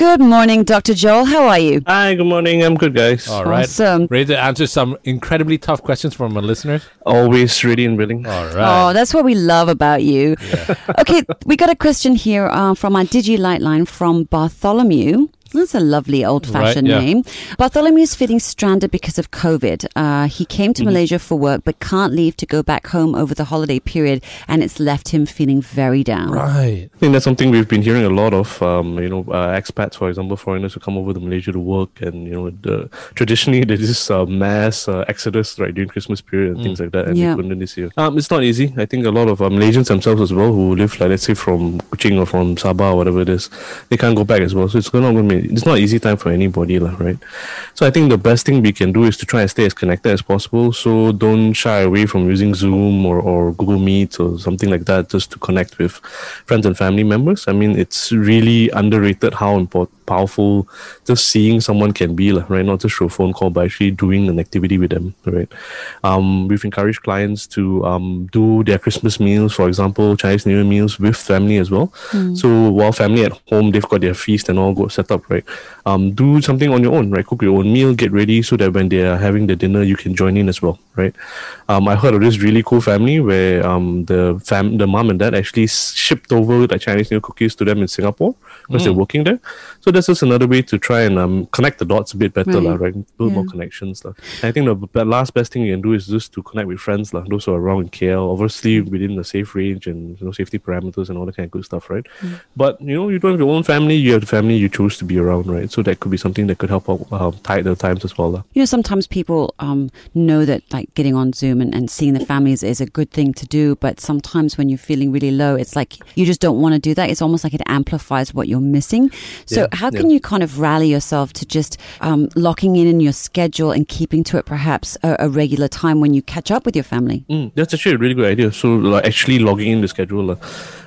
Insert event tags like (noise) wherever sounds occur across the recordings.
Good morning, Dr. Joel. How are you? Hi, good morning. I'm good, guys. All right. Awesome. Ready to answer some incredibly tough questions from our listeners? Always ready and willing. All right. Oh, that's what we love about you. okay, we got a question here uh, from our Digi Lightline from Bartholomew. That's a lovely old fashioned Right, yeah. name. Bartholomew's feeling stranded because of COVID. Uh, he came to Malaysia for work but can't leave to go back home over the holiday period, and it's left him feeling very down. right. I think that's something we've been hearing a lot of. Um, you know, uh, expats, for example, foreigners who come over to Malaysia to work, and you know, the, traditionally (laughs) there's this uh, mass uh, exodus right during Christmas period and things like that. And Yeah. we couldn't this year. Um, it's not easy. I think a lot of uh, Malaysians themselves as well who live, like let's say, from Kuching or from Sabah or whatever it is, they can't go back as well. So it's not going to be. It's not easy time for anybody, lah, right? So I think the best thing we can do is to try and stay as connected as possible. So don't shy away from using Zoom or, or Google Meet or something like that just to connect with friends and family members. I mean, it's really underrated how important, powerful just seeing someone can be, right? Not just through a phone call, but actually doing an activity with them, right? Um, we've encouraged clients to um, do their Christmas meals, for example, Chinese New Year meals with family as well. So while family at home, they've got their feast and all got set up, right? Um, do something on your own, right? Cook your own meal, get ready so that when they are having the dinner, you can join in as well, right? Um, I heard of this really cool family where um, the fam, the mom and dad actually shipped over the Chinese New cookies to them in Singapore because they're working there. So that's just another way to try and um, connect the dots a bit better, Right. lah, right? Build more Yeah. connections. lah. I think the last best thing you can do is just to connect with friends, lah, those who are around in KL, obviously within the safe range and you know safety parameters and all that kind of good stuff, right? But you know, you don't have your own family, you have the family you choose to be around, right? So that could be something that could help out um, tide the times as well. You know, sometimes people um, know that like getting on Zoom and, and seeing the families is a good thing to do, but sometimes when you're feeling really low, it's like you just don't want to do that. It's almost like it amplifies what you're missing. So, Yeah, how can you kind of rally yourself to just um, locking in in your schedule and keeping to it perhaps a, a regular time when you catch up with your family? Mm, that's actually a really good idea. So, like, actually logging in the schedule. lah.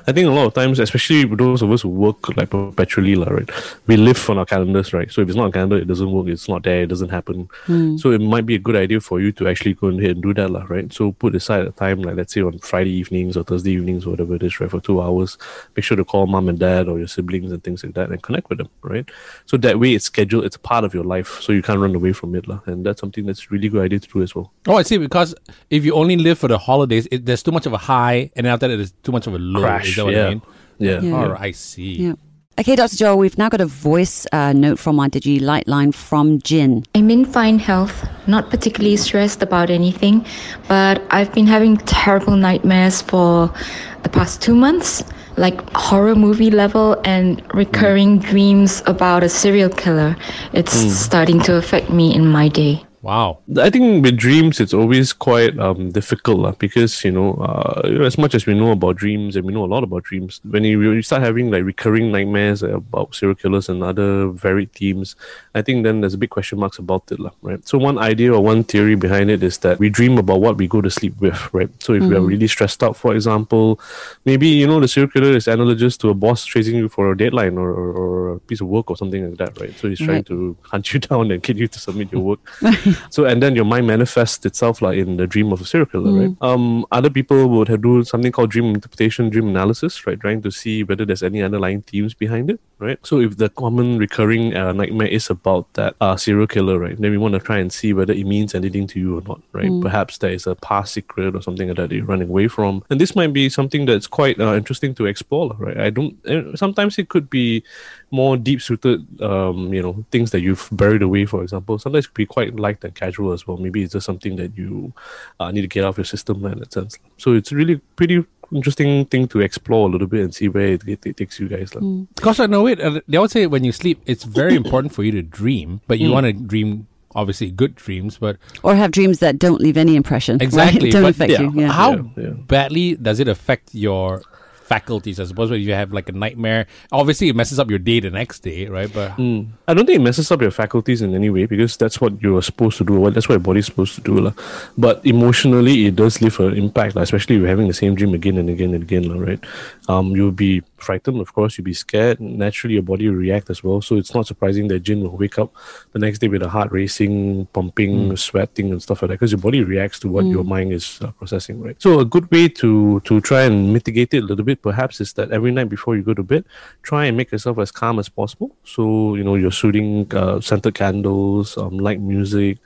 I think a lot of times, especially those of us who work like perpetually, lah, right? We live on our calendars, right? So if it's not a calendar, it doesn't work. It's not there. It doesn't happen. Hmm. So it might be a good idea for you to actually go ahead and do that, lah, right? So put aside a time, like let's say on Friday evenings or Thursday evenings, or whatever it is, right, for two hours. Make sure to call mom and dad or your siblings and things like that, and connect with them, right? So that way, it's scheduled. It's a part of your life, so you can't run away from it, lah. And that's something that's really good idea to do as well. Oh, I see. Because if you only live for the holidays, it, there's too much of a high, and after that, there's too much of a low. Crash, Is that what yeah. I mean? Yeah. Yeah. All right, I see. Yeah. Okay, Dr. Joel, we've now got a voice uh, note from our Digi Lightline from Jin. I'm in fine health, not particularly stressed about anything, but I've been having terrible nightmares for the past two months, like horror movie level and recurring dreams about a serial killer. It's starting to affect me in my day. Wow. I think with dreams, it's always quite um, difficult lah, because you know, uh, you know, as much as we know about dreams and we know a lot about dreams, when you, you start having like recurring nightmares about serial killers and other varied themes, I think then there's a big question marks about it, lah, right? So one idea or one theory behind it is that we dream about what we go to sleep with, right? So if we are really stressed out, for example, maybe you know the serial killer is analogous to a boss chasing you for a deadline or, or, or a piece of work or something like that, right? So he's trying Right. to (laughs) hunt you down and get you to submit your work. (laughs) So and then your mind manifests itself like in the dream of a serial killer, right? Um, other people would have do something called dream interpretation, dream analysis, right? Trying to see whether there's any underlying themes behind it, right? So if the common recurring uh, nightmare is about that uh, serial killer, right, then we want to try and see whether it means anything to you or not, right? Perhaps there is a past secret or something like that that you're running away from, and this might be something that's quite uh, interesting to explore, right? I don't. eh, Sometimes it could be more deep-suited, um, you know, things that you've buried away, for example. Sometimes it could be quite light and casual as well. Maybe it's just something that you uh, need to get off your system in that sense. So it's really pretty interesting thing to explore a little bit and see where it, it, it takes you guys. lah. Because I know it. Uh, they always say when you sleep, it's very important for you to dream, but Hmm. you want to dream obviously good dreams. But Or have dreams that don't leave any impression. right? exactly, (laughs) Don't but affect yeah, you. Yeah. how Yeah, yeah. badly does it affect your faculties? I suppose when you have like a nightmare, obviously it messes up your day the next day, right? But Mm. I don't think it messes up your faculties in any way because that's what you're supposed to do. Well, that's what your body's supposed to do. lah. But emotionally, it does leave an impact, lah, especially if you're having the same dream again and again and again, lah, right? Um, you'll be frightened, of course, you'd be scared. Naturally, your body will react as well. So it's not surprising that Jin will wake up the next day with a heart racing, pumping, sweating, and stuff like that because your body reacts to what your mind is uh, processing, right? So a good way to to try and mitigate it a little bit, perhaps, is that every night before you go to bed, try and make yourself as calm as possible. So you know you're shooting uh, scented candles, um, light music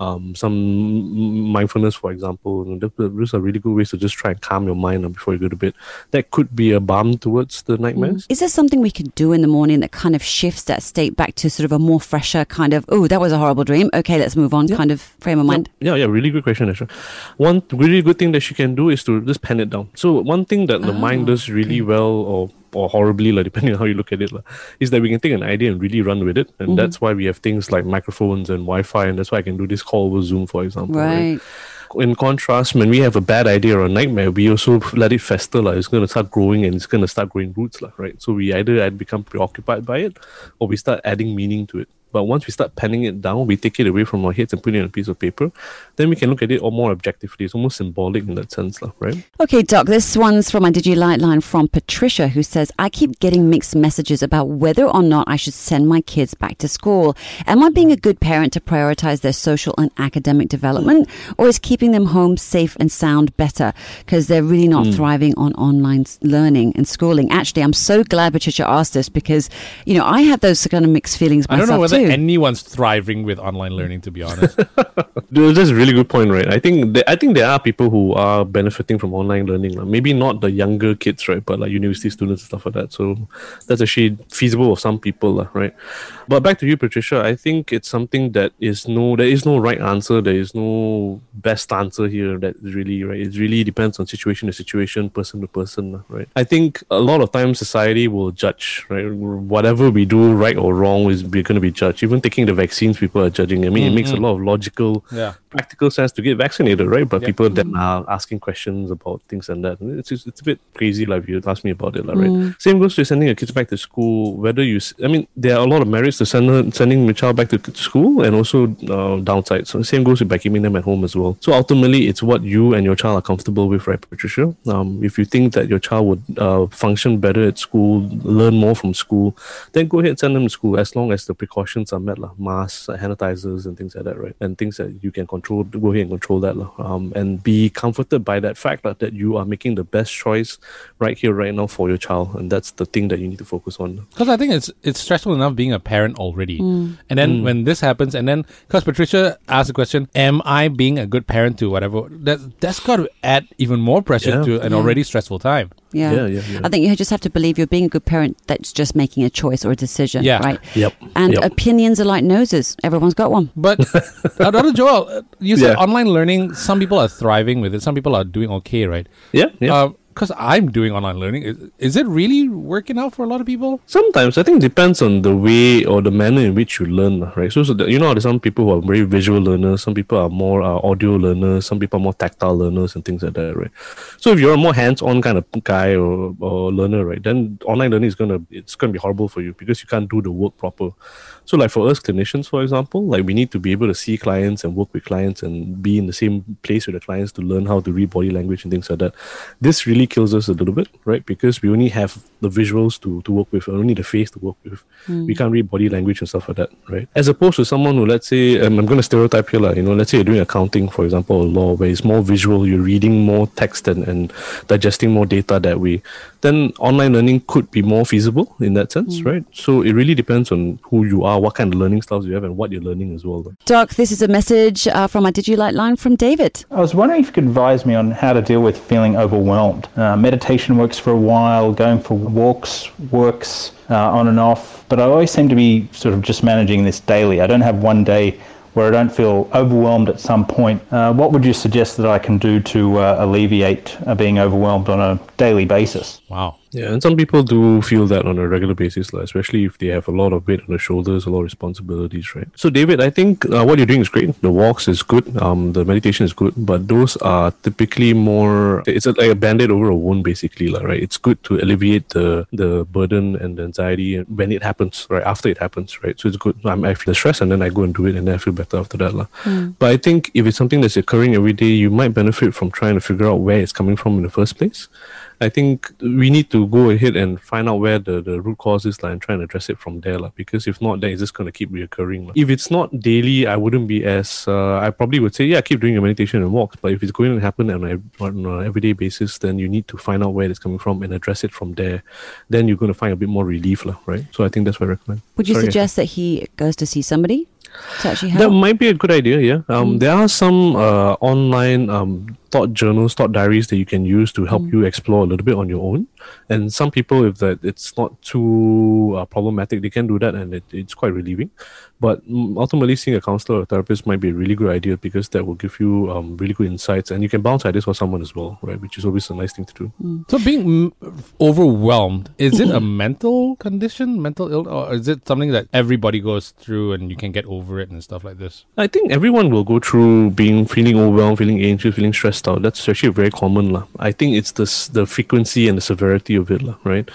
um, some mindfulness, for example. Those are really good ways to just try and calm your mind uh, before you go to bed. That could be a balm towards the nightmares. Mm. Is there something we can do in the morning that kind of shifts that state back to sort of a more fresher kind of, oh, that was a horrible dream. Okay, let's move on kind of frame of mind? Yeah, yeah, really good question, Asha. One really good thing that she can do is to just pen it down. So one thing that the mind ah, does really well or or horribly, like, (laughs) depending on how you look at it, like, is that we can take an idea and really run with it. And mm-hmm. that's why we have things like microphones and Wi Fi, and that's why I can do this call over Zoom, for example. Right. In contrast, when we have a bad idea or a nightmare, we also let it fester. Like, it's going to start growing and it's going to start growing roots. Like, right? So we either either become preoccupied by it or we start adding meaning to it. But once we start penning it down, we take it away from our heads and put it on a piece of paper. Then we can look at it all more objectively. It's almost symbolic in that sense, right? Okay, Doc, this one's from my Digi line from Patricia, who says, I keep getting mixed messages about whether or not I should send my kids back to school. Am I being a good parent to prioritize their social and academic development, or is keeping them home safe and sound better because they're really not hmm. thriving on online learning and schooling? Actually, I'm so glad Patricia asked this because, you know, I have those kind of mixed feelings myself don't know whether too. anyone's thriving with online learning, to be honest. (laughs) That's a really good point, right? I think there, I think there are people who are benefiting from online learning. Like maybe not the younger kids, right? But like university students and stuff like that. So that's actually feasible for some people, right? But back to you, Patricia. I think it's something that is no, there is no right answer. There is no best answer here. That really right. It really depends on situation to situation, person to person, right? I think a lot of times society will judge, right? Whatever we do, right or wrong, is we're going to be judged. Even taking the vaccines, people are judging. I mean, it makes a mm-hmm. lot of logical Yeah. practical sense to get vaccinated, right? But people then are asking questions about things and that. It's just, it's a bit crazy, like if you ask me about it, like, right? Mm. Same goes to sending your kids back to school. Whether you, s- I mean, there are a lot of merits to send her, sending back to school, and also uh, downsides. So the same goes with keeping them at home as well. So ultimately, it's what you and your child are comfortable with, right, Patricia? Um, if you think that your child would uh, function better at school, learn more from school, then go ahead and send them to school as long as the precautions are met, lah. Masks, sanitizers, and things like that, right? And things that you can control, go ahead and control that, lah. Um, and be comforted by that fact lah, that you are making the best choice right here, right now for your child, and that's the thing that you need to focus on. Because I think it's it's stressful enough being a parent already, and then when this happens, and then because Patricia asked the question, "Am I being a good parent to whatever?" That that's got to add even more pressure Yeah. to an already stressful time. Yeah. Yeah, yeah, yeah. I think you just have to believe you're being a good parent that's just making a choice or a decision, Yeah. right? Yep. And Yep. opinions are like noses. Everyone's got one. But (laughs) uh, Dr. Joel, uh, you said Yeah. online learning. Some people are thriving with it. Some people are doing okay, right? Yeah, yeah. Because I'm doing online learning. Is, is it really working out for a lot of people? Sometimes I think it depends on the way or the manner in which you learn, right? So, so the, you know, there's some people who are very visual learners, some people are more uh, audio learners, some people are more tactile learners, and things like that, right? So, if you're a more hands-on kind of guy or, or learner, right, then online learning is gonna it's gonna be horrible for you because you can't do the work proper. So, like for us clinicians, for example, like we need to be able to see clients and work with clients and be in the same place with the clients to learn how to read body language and things like that. This really kills us a little bit, right? Because we only have the visuals to, to work with, only the face to work with. We can't read body language and stuff like that, right? As opposed to someone who, let's say, um, I'm going to stereotype here, like, you know, let's say you're doing accounting, for example, or law, where it's more visual, you're reading more text and, and digesting more data that way, then online learning could be more feasible in that sense, right? So it really depends on who you are, what kind of learning styles you have, and what you're learning as well. Doc, this is a message uh, from my Digilight line from David. I was wondering if you could advise me on how to deal with feeling overwhelmed. Uh, meditation works for a while, going for walks works uh, on and off, but I always seem to be sort of just managing this daily. I don't have one day where I don't feel overwhelmed at some point. Uh, what would you suggest that I can do to uh, alleviate uh, being overwhelmed on a daily basis? Wow. Yeah, and some people do feel that on a regular basis, like, especially if they have a lot of weight on their shoulders, a lot of responsibilities, right? So, David, I think uh, what you're doing is great. The walks is good, um, the meditation is good, but those are typically more. It's a, like a band-aid over a wound, basically, like, right? It's good to alleviate the the burden and the anxiety when it happens, right? After it happens, right? So it's good. I'm, I feel the stress, and then I go and do it, and then I feel better after that, lah. But I think if it's something that's occurring every day, you might benefit from trying to figure out where it's coming from in the first place I think we need to go ahead and find out where the, the root cause is like, and try and address it from there. Like, because if not, then it's just going to keep reoccurring. Like. If it's not daily, I wouldn't be as, uh, I probably would say, yeah, keep doing your meditation and walks. But if it's going to happen on, a, on an everyday basis, then you need to find out where it's coming from and address it from there. Then you're going to find a bit more relief, like, right? So I think that's what I recommend. Would you Sorry, suggest that he goes to see somebody to actually That might be a good idea, yeah. Um, There are some uh, online um, thought journals, thought diaries that you can use to help you explore a little bit on your own. And some people, if that it's not too uh, problematic, they can do that, and it, it's quite relieving. But mm, ultimately, seeing a counselor or therapist might be a really good idea because that will give you um, really good insights, and you can bounce ideas for someone as well, right? Which is always a nice thing to do. So being mm, overwhelmed is it a mental condition, mental illness, or is it something that everybody goes through and you can get over it and stuff like this? I think everyone will go through being feeling overwhelmed, feeling anxious, feeling stressed out. That's actually very common, lah. I think it's the the frequency and the severity of it, lah. Right?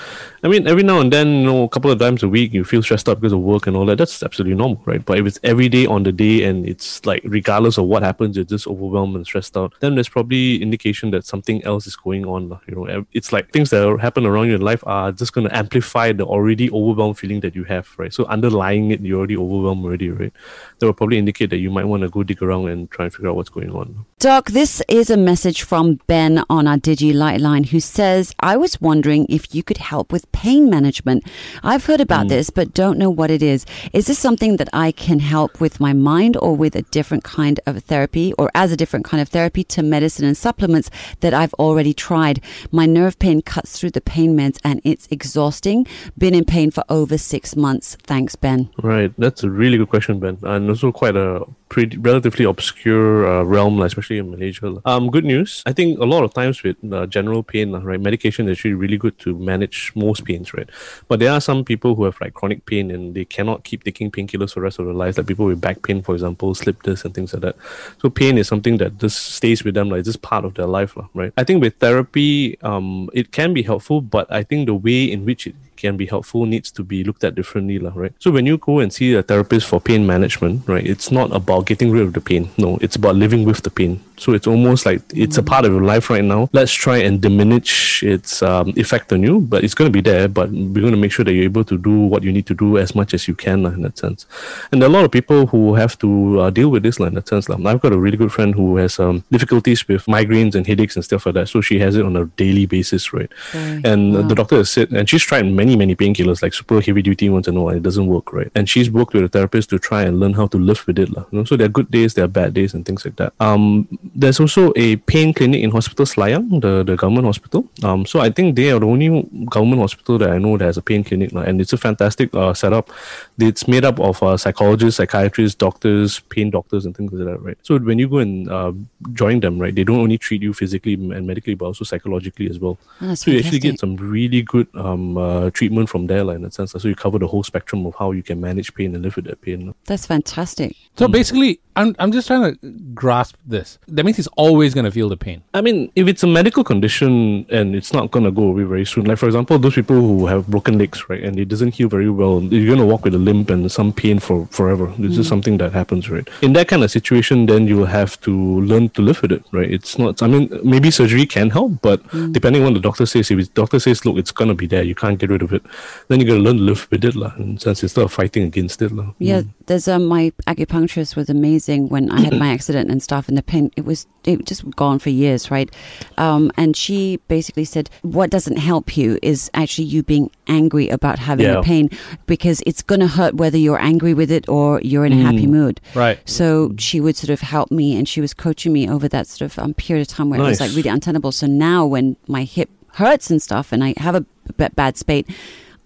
I mean, every now and then, you know, a couple of times a week, you feel stressed out because of work and all that. That's absolutely normal, right? But if it's every day on the day and it's like regardless of what happens, you're just overwhelmed and stressed out, then there's probably indication that something else is going on, lah. You know, it's like things that happen around you in life are just going to amplify the already overwhelmed feeling that you have, right? So underlying it, you're already overwhelmed already, right? That will probably indicate that you might want to go dig around and try and figure out what's going on. Doc, this is a message from Ben on our Digi Lightline who says, I was wondering if you could help with pain management. I've heard about hmm. this, but don't know what it is. Is this something that I can help with my mind or with a different kind of therapy or as a different kind of therapy to medicine and supplements that I've already tried? My nerve pain cuts through the pain meds and it's exhausting. Been in pain for over six months. Thanks, Ben. Right, that's a really good question, Ben, and also quite a pretty relatively obscure uh, realm, especially in Malaysia. Um, good news. I think a lot of times with uh, general pain, right, medication is actually really good to manage most pains, right. But there are some people who have like chronic pain and they cannot keep taking painkillers for the rest of their lives, like people with back pain, for example, slip discs and things like that. So pain is something that just stays with them, like just part of their life, right. I think with therapy, um, it can be helpful, but I think the way in which it can be helpful needs to be looked at differently, lah, right? So when you go and see a therapist for pain management, right, it's not about getting rid of the pain. No, it's about living with the pain. So it's almost like it's a part of your life right now. Let's try and diminish its um, effect on you, but it's going to be there. But we're going to make sure that you're able to do what you need to do as much as you can, in that sense. And there are a lot of people who have to uh, deal with this, in that sense. lah. I've got a really good friend who has um, difficulties with migraines and headaches and stuff like that. So she has it on a daily basis, right? Right. And Wow. the doctor has said, and she's tried many, many painkillers, like super heavy duty ones and all, and it doesn't work, right? And she's worked with a therapist to try and learn how to live with it. You know? So there are good days, there are bad days, and things like that. Um, there's also a pain clinic in Hospital Selayang, the, the government hospital. Um, so I think they are the only government hospital that I know that has a pain clinic, lah. and it's a fantastic uh, setup. It's made up of uh, psychologists, psychiatrists, doctors, pain doctors, and things like that, right? So when you go and uh, join them, right, they don't only treat you physically and medically, but also psychologically as well. Oh, that's so you actually get some really good um, uh, treatment from there, like, in that sense. So you cover the whole spectrum of how you can manage pain and live with that pain. That's fantastic. So basically, I'm I'm just trying to grasp this. That means he's always gonna feel the pain. I mean, if it's a medical condition and it's not going to go away very soon, like for example, those people who have broken legs, right, and it doesn't heal very well, you're going to walk with a limp and some pain for forever. This is mm. something that happens, right? In that kind of situation, then you will have to learn to live with it, right? It's not, I mean, maybe surgery can help, but mm. depending on what the doctor says, if the doctor says, look, it's going to be there, you can't get rid of it, then you're going to learn to live with it, lah, in a sense, instead of fighting against it. lah. Yeah, mm. there's um, my acupuncturist was amazing when I had my (clears throat) accident and stuff, and the pain it was it just gone for years, right? Um, and she basically said what doesn't help you is actually you being angry about having Yeah. the pain because it's gonna hurt whether you're angry with it or you're in a happy mood. Right. So she would sort of help me, and she was coaching me over that sort of um, period of time where it was like really untenable. So now when my hip hurts and stuff, and I have a b- bad spate.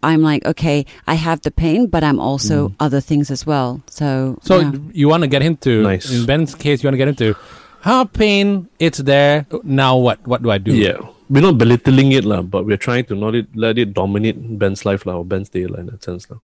I'm like, okay, I have the pain, but I'm also mm. other things as well. So, So yeah. you want to get into Nice. in Ben's case, you want to get into how pain. It's there now. What what do I do? Yeah. We're not belittling it, lah, but we're trying to not it, let it dominate Ben's life lah, or Ben's day lah, in that sense. lah.